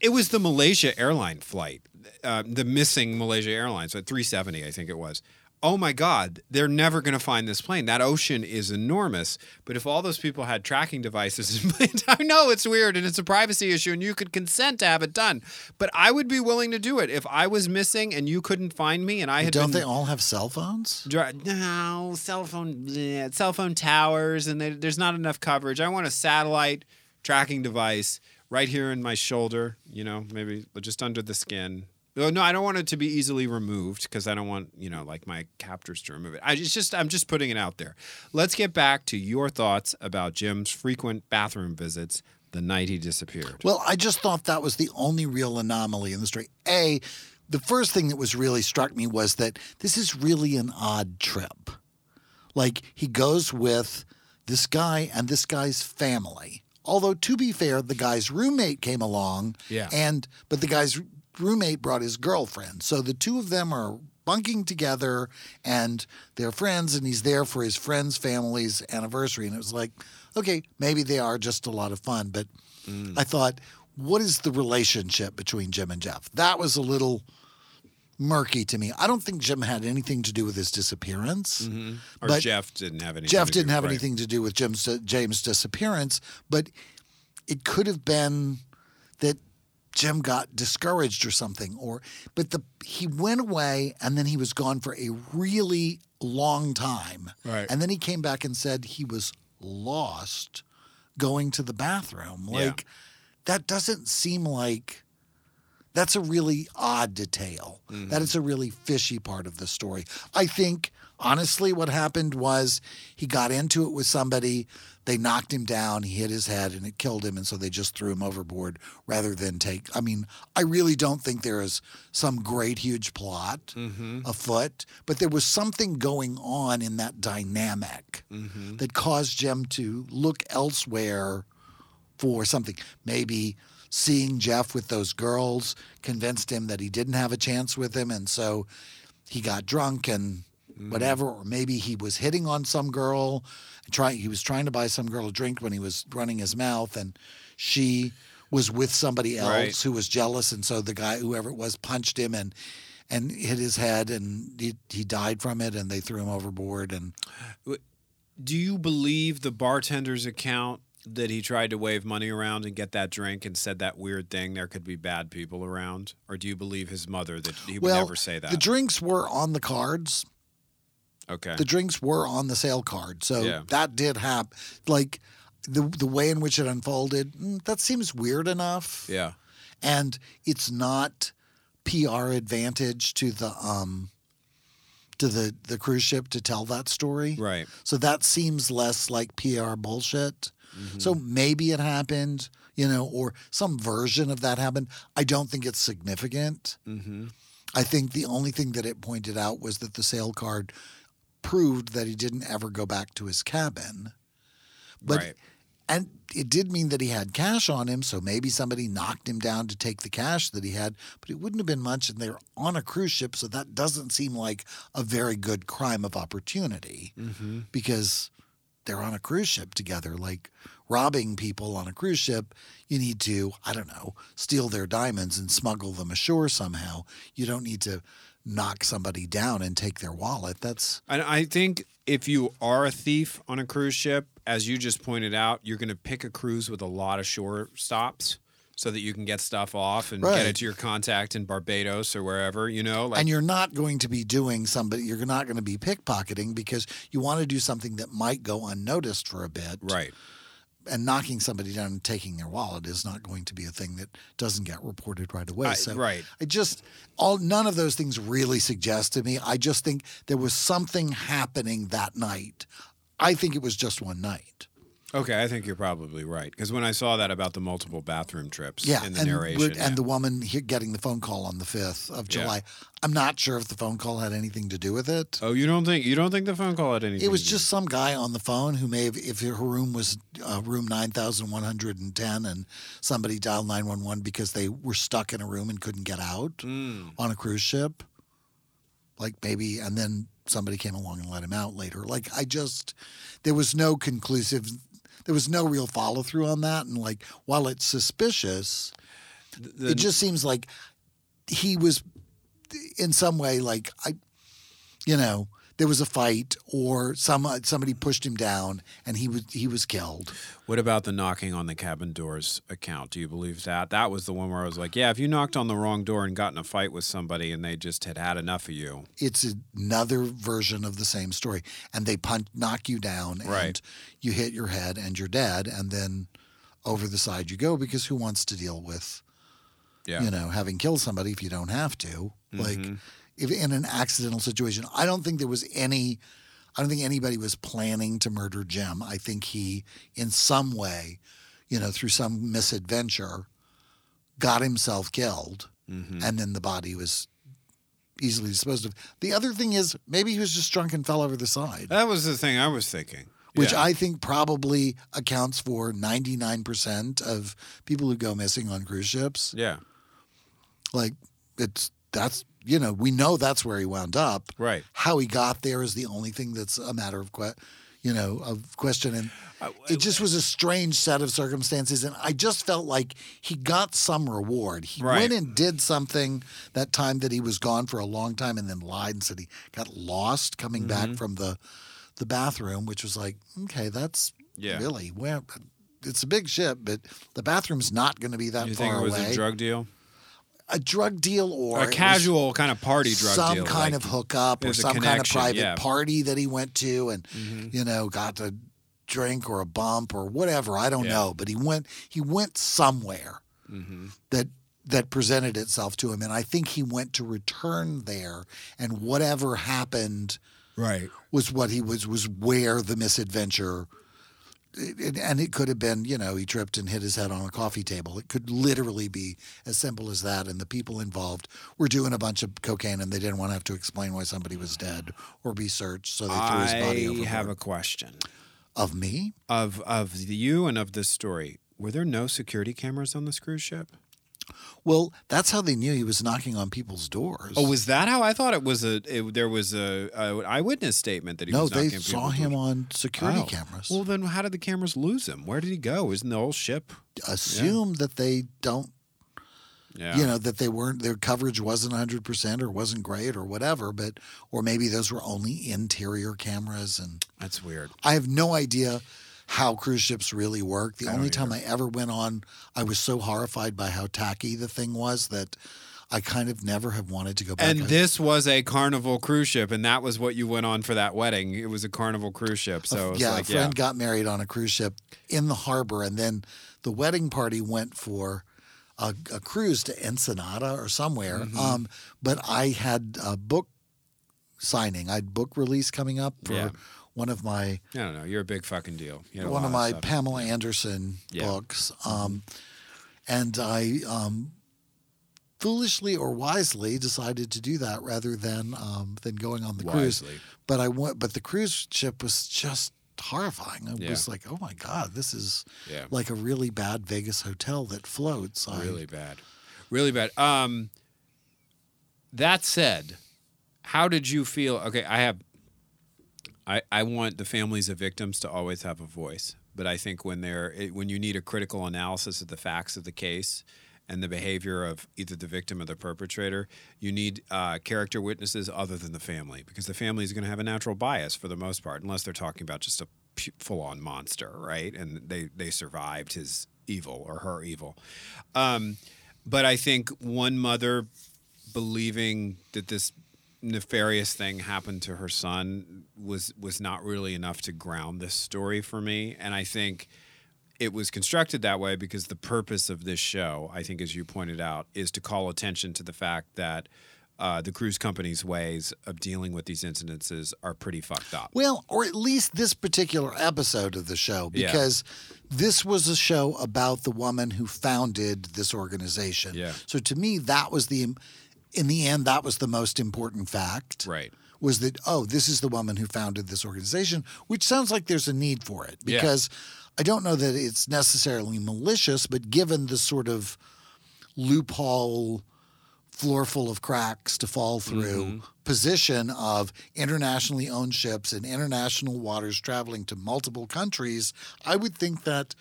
it was the Malaysia airline flight, uh, the missing Malaysia Airlines at 370, I think it was. Oh my God, they're never going to find this plane. That ocean is enormous. But if all those people had tracking devices, I know it's weird and it's a privacy issue and you could consent to have it done. But I would be willing to do it. If I was missing and you couldn't find me and I had Don't been they all have cell phones? Dri- No, cell phone, bleh, cell phone towers, and they, there's not enough coverage. I want a satellite tracking device right here in my shoulder. You know, maybe just under the skin. No, I don't want it to be easily removed because I don't want you know like my captors to remove it. I it's just I'm just putting it out there. Let's get back to your thoughts about Jim's frequent bathroom visits the night he disappeared. Well, I just thought that was the only real anomaly in the story. A, the first thing that was really struck me was that this is really an odd trip. Like he goes with this guy and this guy's family. Although to be fair, the guy's roommate came along. Yeah. And but the guy's roommate brought his girlfriend. So the two of them are bunking together and they're friends and he's there for his friend's family's anniversary. And it was like, okay, maybe they are just a lot of fun. But mm. I thought, what is the relationship between Jim and Jeff? That was a little murky to me. I don't think Jim had anything to do with his disappearance. Mm-hmm. Or but Jeff didn't have anything. Jeff to do- didn't have right. anything to do with Jim's uh, James' disappearance, but it could have been that Jim got discouraged or something. Or but the he went away and then he was gone for a really long time. Right. And then he came back and said he was lost going to the bathroom. Yeah. Like that doesn't seem like that's a really odd detail. Mm-hmm. That is a really fishy part of the story. I think, honestly, what happened was he got into it with somebody, they knocked him down, he hit his head, and it killed him. And so they just threw him overboard rather than take. I mean, I really don't think there is some great, huge plot mm-hmm. afoot, but there was something going on in that dynamic mm-hmm. that caused Jim to look elsewhere for something. Maybe seeing Jeff with those girls convinced him that he didn't have a chance with him, and so he got drunk and mm. whatever. Or maybe he was hitting on some girl, trying. He was trying to buy some girl a drink when he was running his mouth, and she was with somebody else Right. who was jealous, and so the guy, whoever it was, punched him and. And hit his head, and he, he died from it, and they threw him overboard. And Do you believe the bartender's account that he tried to wave money around and get that drink and said that weird thing there could be bad people around? Or do you believe his mother that he would well, never say that? the drinks were on the cards. okay. the drinks were on the sail card. So Yeah. that did happen. Like, the the way in which it unfolded, mm, that seems weird enough. Yeah. and it's not PR advantage to the um to the the cruise ship to tell that story. Right. So that seems less like PR bullshit. So maybe it happened, you know, or some version of that happened. I don't think it's significant. Mm-hmm. I think the only thing that it pointed out was that the sail card proved that he didn't ever go back to his cabin. But right. and it did mean that he had cash on him, so maybe somebody knocked him down to take the cash that he had, but it wouldn't have been much and they're on a cruise ship, so that doesn't seem like a very good crime of opportunity Mm-hmm. because they're on a cruise ship together. Like robbing people on a cruise ship, you need to, I don't know, steal their diamonds and smuggle them ashore somehow. You don't need to knock somebody down and take their wallet. That's And I think if you are a thief on a cruise ship, as you just pointed out, you're going to pick a cruise with a lot of shore stops so that you can get stuff off and get it to your contact in Barbados or wherever, you know? Like, and you're not going to be doing somebody you're not going to be pickpocketing because you want to do something that might go unnoticed for a bit right. and knocking somebody down and taking their wallet is not going to be a thing that doesn't get reported right away I- so right. i just all none of those things really suggest to me i just think there was something happening that night i think it was just one night Okay, I think you're probably right. Because when I saw that about the multiple bathroom trips yeah in the and, narration. and yeah. the woman here getting the phone call on the 5th of Yeah. july i'm not sure if the phone call had anything to do with it oh, you don't think you don't think the phone call had anything? It was just some guy on the phone who may have, if her room was uh, room 9,110 and somebody dialed 911 because they were stuck in a room and couldn't get out Mm. on a cruise ship. Like maybe, and then somebody came along and let him out later. Like I just, there was no conclusive, there was no real follow through on that. And like, while it's suspicious, the, it just seems like he was in some way like I, you know, there was a fight or some somebody pushed him down and he was he was killed. What about the knocking on the cabin doors account? Do you believe that? That was the one where I was like, yeah, if you knocked on the wrong door and got in a fight with somebody and they just had had enough of you. It's another version of the same story, and they punch knock you down and Right. you hit your head and you're dead, and then over the side you go because who wants to deal with Yeah. you know having killed somebody if you don't have to like Mhm. If in an accidental situation i don't think there was any i don't think anybody was planning to murder jim i think he in some way you know through some misadventure got himself killed Mhm. and then the body was easily disposed of the other thing is maybe he was just drunk and fell over the side That was the thing I was thinking. which Yeah. I think probably accounts for 99% of people who go missing on cruise ships. Yeah. Like it's that's you know we know that's where he wound up. Right. How he got there is the only thing that's a matter of que- you know of question and it just was a strange set of circumstances and I just felt like he got some reward. He Right. went and did something that time that he was gone for a long time and then lied and said he got lost coming Mm-hmm. back from the the bathroom which was like okay that's Yeah. really well it's a big ship but the bathroom's not going to be that You far think it was away a drug deal? A drug deal or a casual kind of party drug deal some deal. kind like- of hookup or some kind of private yeah. party that he went to and Mhm. you know got a drink or a bump or whatever i don't Yeah. know but he went he went somewhere Mhm. that that presented itself to him and i think he went to return there and whatever happened Right. was what he was was where the misadventure it- and it could have been you know he tripped and hit his head on a coffee table it could literally be as simple as that and the people involved were doing a bunch of cocaine and they didn't want to have to explain why somebody was dead or be searched so they threw his body I overboard have a question of me of of you and of this story. Were there no security cameras on this cruise ship? Well that's how they knew he was knocking on people's doors Oh, was that how I thought it was? A it, there was a, a eyewitness statement that he no was they knocking on saw people's him doors. on security Oh. cameras Well, then how did the cameras lose him? Where did he go? Isn't the whole ship? assume that they don't Yeah. you know that they weren't their coverage wasn't 100% or wasn't great or whatever but or maybe those were only interior cameras and that's weird. i have no idea how cruise ships really work the I only time i ever went on i was so horrified by how tacky the thing was that I kind of never have wanted to go back. And this was a carnival cruise ship, and that was what you went on for that wedding. It was a carnival cruise ship. So yeah, like, a friend yeah. got married on a cruise ship in the harbor, and then the wedding party went for a, a cruise to Ensenada or somewhere. Mm-hmm. Um, but I had a book signing, I had book release coming up for Yeah. One of my I don't know. You're a big fucking deal. One of my stuff. Pamela Anderson Yeah. books. Um, and I um, foolishly or wisely decided to do that rather than um, than going on the cruise. Wisely. But I went. But the cruise ship was just horrifying. It Yeah. was like, oh my god, this is Yeah. like a really bad Vegas hotel that floats. I- Really bad. Really bad. Um that said, how did you feel? Okay, I have I I want the families of victims to always have a voice, but I think when they're it- when you need a critical analysis of the facts of the case and the behavior of either the victim or the perpetrator, you need uh, character witnesses other than the family because the family is going to have a natural bias for the most part, unless they're talking about just a full-on monster, right? And they they survived his evil or her evil. Um, but I think one mother believing that this nefarious thing happened to her son was was not really enough to ground this story for me and i think it was constructed that way because the purpose of this show i think as you pointed out is to call attention to the fact that uh, the cruise company's ways of dealing with these incidences are pretty fucked up Well, or at least this particular episode of the show, Yeah. because this was a show about the woman who founded this organization. Yeah. So to me, that was the, in the end, that was the most important fact. right Was that, oh, this is the woman who founded this organization, which sounds like there's a need for it Yeah. because I don't know that it's necessarily malicious, but given the sort of loophole floor full of cracks to fall through mm-hmm. position of internationally owned ships in international waters traveling to multiple countries, I would think that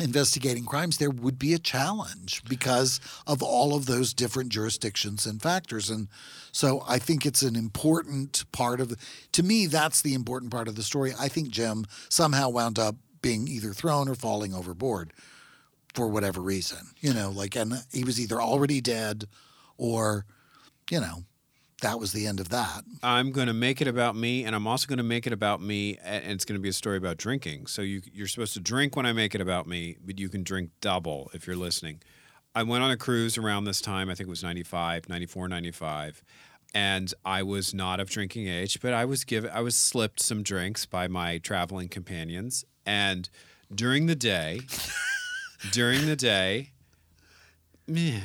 investigating crimes there would be a challenge because of all of those different jurisdictions and factors and so I think it's an important part of to me that's the important part of the story. I think Jim somehow wound up being either thrown or falling overboard for whatever reason. You know, like, and he was either already dead or, you know, that was the end of that. I'm going to make it about me, and I'm also going to make it about me, and it's going to be a story about drinking. So you, you're supposed to drink when I make it about me, but you can drink double if you're listening. I went on a cruise around this time. I think it was 95, 94, 95. And I was not of drinking age, but I was given, I was slipped some drinks by my traveling companions. And during the day, during the day, meh,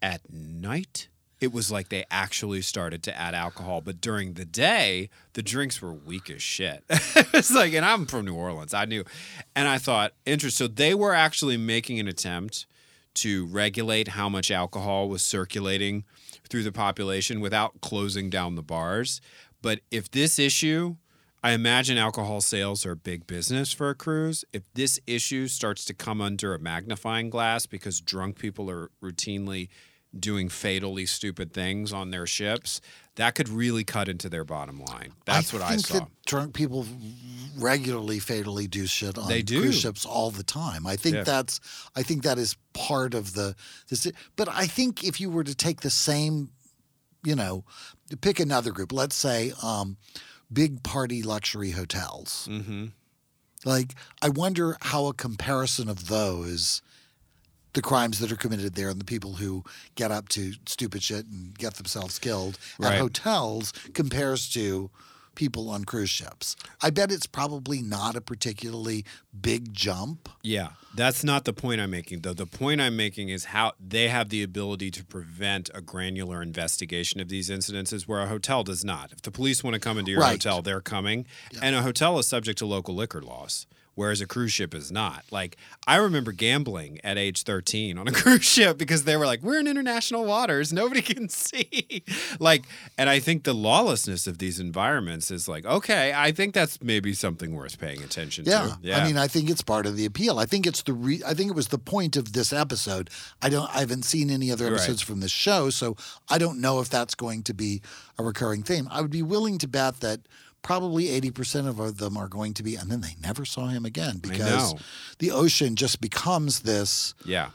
at night it was like they actually started to add alcohol. But during the day the drinks were weak as shit. It's like and i'm from new orleans. I knew. And i thought interesting so they were actually making an attempt to regulate how much alcohol was circulating through the population without closing down the bars. But if this issue I imagine alcohol sales are big business for a cruise. If this issue starts to come under a magnifying glass because drunk people are routinely doing fatally stupid things on their ships, that could really cut into their bottom line. That's what I saw. that drunk people regularly fatally do shit on They do. cruise ships all the time. I think Yeah. that's I think that is part of the this but I think if you were to take the same you know pick another group, let's say um big party luxury hotels. mm-hmm. Like, I wonder how a comparison of those, the crimes that are committed there and the people who get up to stupid shit and get themselves killed Right. at hotels compares to people on cruise ships. I bet it's probably not a particularly big jump. Yeah, that's not the point I'm making, though. The point I'm making is how they have the ability to prevent a granular investigation of these incidences where a hotel does not. If the police want to come into your Right. hotel, they're coming. And a hotel is subject to local liquor laws. Whereas a cruise ship is not. Like, I remember gambling at age 13 on a cruise ship because they were like, we're in international waters. Nobody can see. like, and I think the lawlessness of these environments is like, okay, I think that's maybe something worth paying attention Yeah. to. Yeah. I mean, I think it's part of the appeal. I think it's the re- I think it was the point of this episode. I don't I haven't seen any other Right. episodes from this show, so I don't know if that's going to be a recurring theme. I would be willing to bet that probably 80% of uh, them are going to be and then they never saw him again because the ocean just becomes this yeah.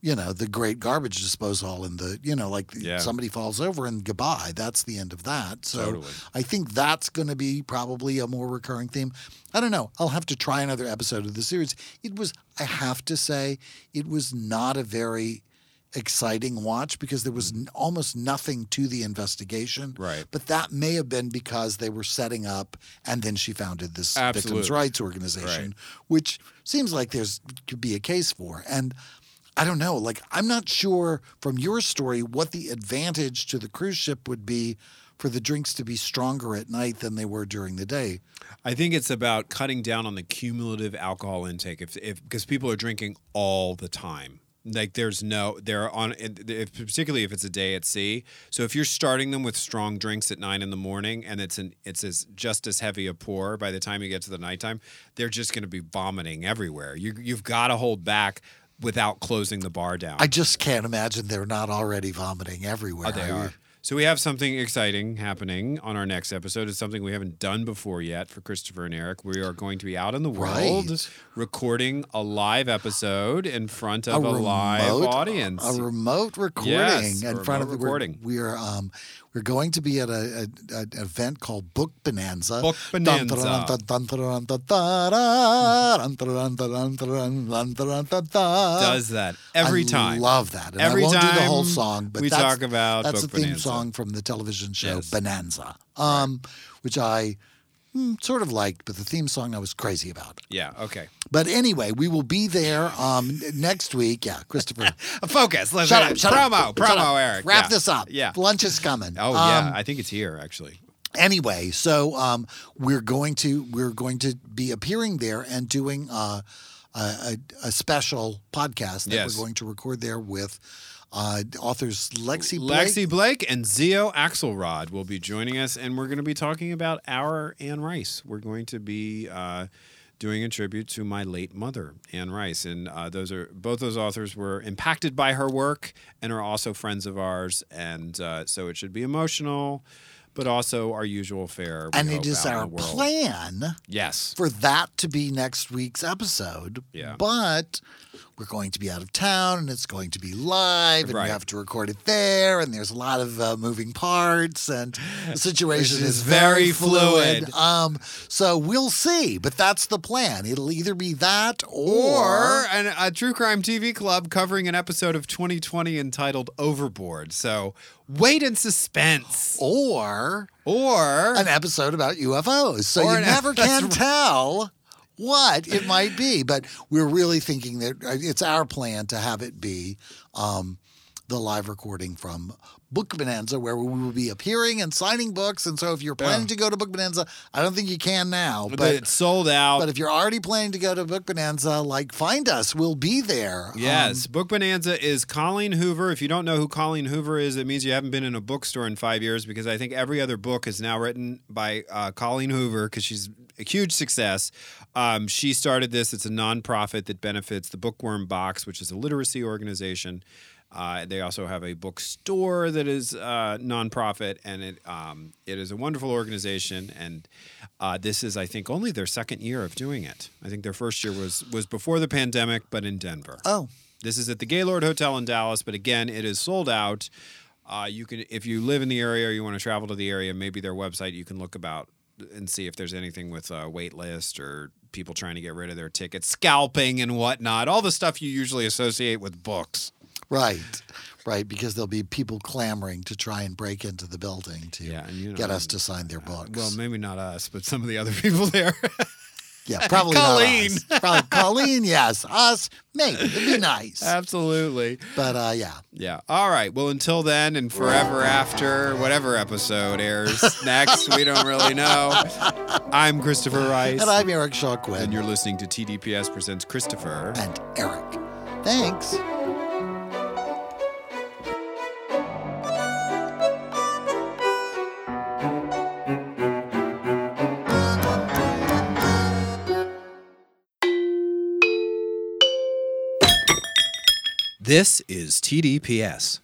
you know, the great garbage disposal and the, you know, like Yeah. somebody falls over and goodbye. That's the end of that. So Totally. I think that's going to be probably a more recurring theme. I don't know. I'll have to try another episode of the series. It was, I have to say, it was not a very exciting watch because there was n- almost nothing to the investigation. Right. But that may have been because they were setting up and then she founded this victims' rights organization, which seems like there's could be a case for. And I don't know, like I'm not sure from your story what the advantage to the cruise ship would be for the drinks to be stronger at night than they were during the day. I think it's about cutting down on the cumulative alcohol intake. If, if because people are drinking all the time. Like there's no they're on if, particularly if it's a day at sea. So if you're starting them with strong drinks at nine in the morning and it's an it's as just as heavy a pour by the time you get to the nighttime, they're just going to be vomiting everywhere. You you've got to hold back without closing the bar down. I just can't imagine they're not already vomiting everywhere. Oh, they are. So we have something exciting happening on our next episode. It's something we haven't done before yet for Christopher and Eric. We are going to be out in the world Right. recording a live episode in front of a, live remote- audience. A remote recording Yes, a in front of remote the recording. We're um we're going to be at a, a, an event called Book Bonanza. Book Bonanza. Does that every time? I time. Love that. And Every I won't do the whole time song, but we that's, talk about that's Book the theme Bonanza. song from the television show Yes. Bonanza, um, which I mm, sort of liked, but the theme song I was crazy about. Yeah, okay. But anyway, we will be there um, next week. Yeah, Christopher. Focus. Let's Shut up. Shut promo. up. Promo, Shut up. Eric. Wrap Yeah. this up. Yeah. Lunch is coming. Oh Um, yeah, I think it's here actually. anyway, so um, we're going to we're going to be appearing there and doing uh, a, a, a special podcast that Yes. we're going to record there with uh, authors Lexi Blake. Lexi Blake and Xio Axelrod will be joining us, and we're going to be talking about our Anne Rice. We're going to be uh, doing a tribute to my late mother, Anne Rice, and uh, those are both those authors were impacted by her work and are also friends of ours, and uh, so it should be emotional, but also our usual fare. and it is our plan Yes. for that to be next week's episode. Yeah. But we're going to be out of town and it's going to be live and Right. we have to record it there and there's a lot of uh, moving parts and the situation is, is very fluid. fluid. Um, so we'll see, but that's the plan. It'll either be that Or or, an, a true crime TV club covering an episode of 2020 entitled Overboard. So wait in suspense. or Or an episode about UFOs. So you never can tell what it might be. But we're really thinking that uh, it's our plan to have it be um, the live recording from Book Bonanza, where we will be appearing and signing books. And so if you're planning Yeah. to go to Book Bonanza, I don't think you can now. but But it's sold out. but if you're already planning to go to Book Bonanza, like find us. We'll be there. Um, Yes, Book Bonanza is Colleen Hoover. If you don't know who Colleen Hoover is, it means you haven't been in a bookstore in five years because I think every other book is now written by uh, Colleen Hoover because she's a huge success. Um, she started this. It's a nonprofit that benefits the Bookworm Box, which is a literacy organization. Uh, they also have a bookstore that is uh, nonprofit, and it um, it is a wonderful organization. And uh, this is, I think, only their second year of doing it. I think their first year was was before the pandemic, but in Denver. Oh, This is at the Gaylord Hotel in Dallas, but again, it is sold out. Uh, you can, if you live in the area or you want to travel to the area, maybe their website you can look about and see if there's anything with a wait list or people trying to get rid of their tickets, scalping and whatnot, all the stuff you usually associate with books. right. Right, because there'll be people clamoring to try and break into the building to Yeah, you know- get us to sign their uh, books. Well, maybe not us, but some of the other people there. Yeah, probably not Colleen. Probably Colleen, yes. Us, maybe. It'd be nice. Absolutely. But uh, yeah. Yeah. All right. Well, until then and forever after, whatever episode airs next, we don't really know. I'm Christopher Rice. And I'm Eric Shaw Quinn. And you're listening to TDPS Presents Christopher. and Eric. Thanks. This is TDPS.